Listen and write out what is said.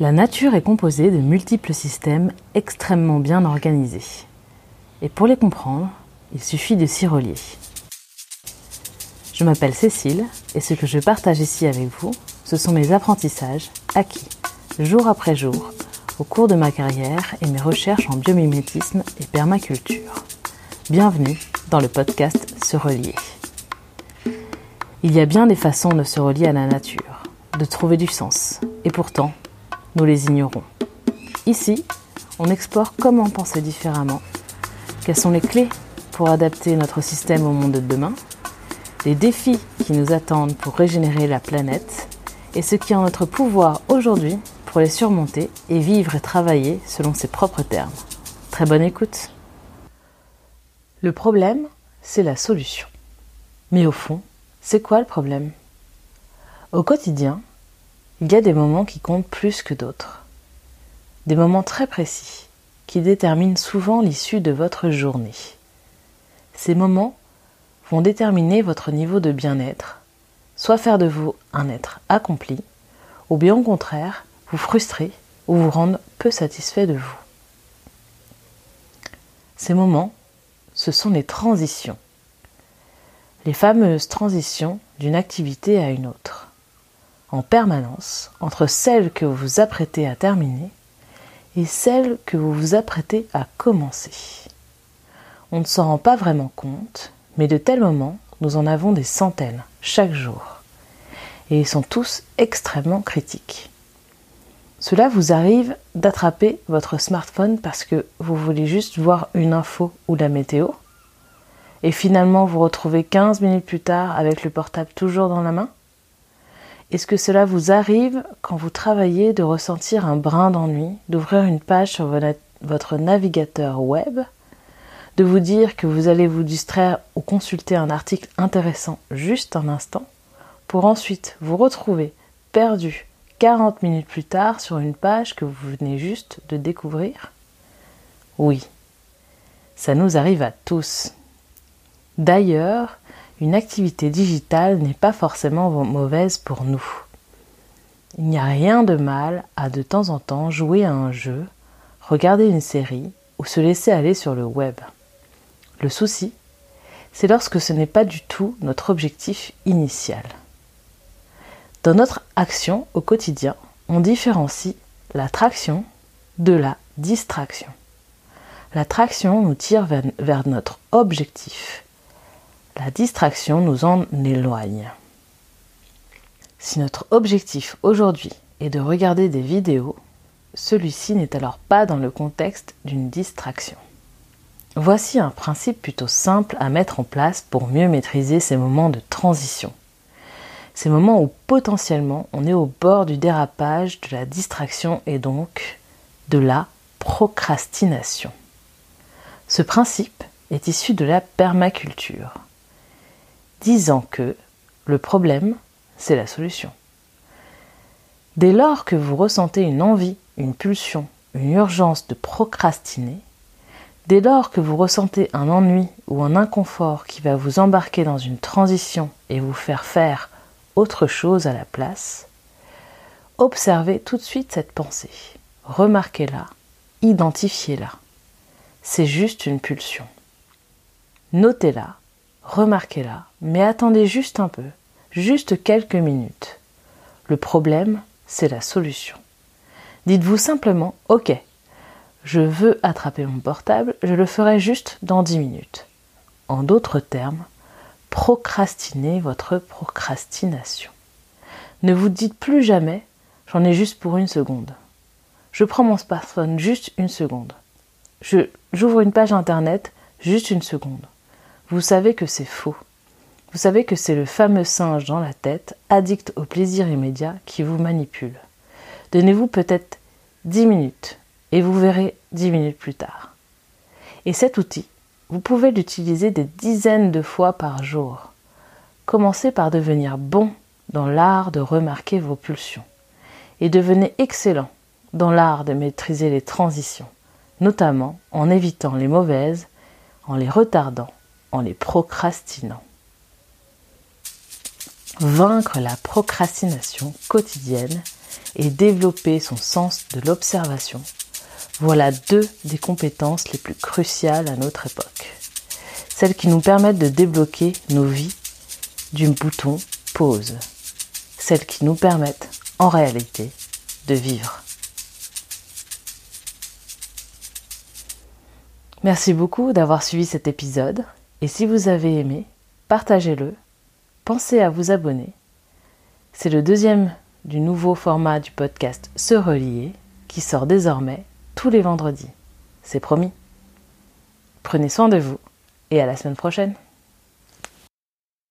La nature est composée de multiples systèmes extrêmement bien organisés. Et pour les comprendre, il suffit de s'y relier. Je m'appelle Cécile et ce que je partage ici avec vous, ce sont mes apprentissages acquis jour après jour au cours de ma carrière et mes recherches en biomimétisme et permaculture. Bienvenue dans le podcast Se relier. Il y a bien des façons de se relier à la nature, de trouver du sens, et pourtant, nous les ignorons. Ici, on explore comment penser différemment, quelles sont les clés pour adapter notre système au monde de demain, les défis qui nous attendent pour régénérer la planète et ce qui est en notre pouvoir aujourd'hui pour les surmonter et vivre et travailler selon ses propres termes. Très bonne écoute. Le problème, c'est la solution. Mais au fond, c'est quoi le problème? Au quotidien, il y a des moments qui comptent plus que d'autres. Des moments très précis qui déterminent souvent l'issue de votre journée. Ces moments vont déterminer votre niveau de bien-être, soit faire de vous un être accompli, ou bien au contraire vous frustrer ou vous rendre peu satisfait de vous. Ces moments, ce sont les transitions. Les fameuses transitions d'une activité à une autre en permanence entre celle que vous vous apprêtez à terminer et celle que vous vous apprêtez à commencer. On ne s'en rend pas vraiment compte, mais de tels moments, nous en avons des centaines chaque jour. Et ils sont tous extrêmement critiques. Cela vous arrive d'attraper votre smartphone parce que vous voulez juste voir une info ou la météo, et finalement vous retrouvez 15 minutes plus tard avec le portable toujours dans la main? Est-ce que cela vous arrive quand vous travaillez de ressentir un brin d'ennui, d'ouvrir une page sur votre navigateur web, de vous dire que vous allez vous distraire ou consulter un article intéressant juste un instant, pour ensuite vous retrouver perdu 40 minutes plus tard sur une page que vous venez juste de découvrir? Oui, ça nous arrive à tous. D'ailleurs, une activité digitale n'est pas forcément mauvaise pour nous. Il n'y a rien de mal à de temps en temps jouer à un jeu, regarder une série ou se laisser aller sur le web. Le souci, c'est lorsque ce n'est pas du tout notre objectif initial. Dans notre action au quotidien, on différencie l'attraction de la distraction. L'attraction nous tire vers notre objectif la distraction nous en éloigne. Si notre objectif aujourd'hui est de regarder des vidéos, celui-ci n'est alors pas dans le contexte d'une distraction. Voici un principe plutôt simple à mettre en place pour mieux maîtriser ces moments de transition. Ces moments où potentiellement on est au bord du dérapage, de la distraction et donc de la procrastination. Ce principe est issu de la permaculture disant que le problème, c'est la solution. Dès lors que vous ressentez une envie, une pulsion, une urgence de procrastiner, dès lors que vous ressentez un ennui ou un inconfort qui va vous embarquer dans une transition et vous faire faire autre chose à la place, observez tout de suite cette pensée, remarquez-la, identifiez-la. C'est juste une pulsion. Notez-la remarquez-la, mais attendez juste un peu, juste quelques minutes. Le problème, c'est la solution. Dites-vous simplement, ok, je veux attraper mon portable, je le ferai juste dans 10 minutes. En d'autres termes, procrastinez votre procrastination. Ne vous dites plus jamais, j'en ai juste pour une seconde. Je prends mon smartphone juste une seconde. J'ouvre une page internet juste une seconde vous savez que c'est faux. Vous savez que c'est le fameux singe dans la tête, addict au plaisir immédiat, qui vous manipule. Donnez-vous peut-être 10 minutes et vous verrez 10 minutes plus tard. Et cet outil, vous pouvez l'utiliser des dizaines de fois par jour. Commencez par devenir bon dans l'art de remarquer vos pulsions et devenez excellent dans l'art de maîtriser les transitions, notamment en évitant les mauvaises, en les retardant en les procrastinant. Vaincre la procrastination quotidienne et développer son sens de l'observation, voilà deux des compétences les plus cruciales à notre époque. Celles qui nous permettent de débloquer nos vies du bouton pause. Celles qui nous permettent, en réalité, de vivre. Merci beaucoup d'avoir suivi cet épisode et si vous avez aimé, partagez-le, pensez à vous abonner. C'est le deuxième du nouveau format du podcast Se relier qui sort désormais tous les vendredis. C'est promis. Prenez soin de vous et à la semaine prochaine.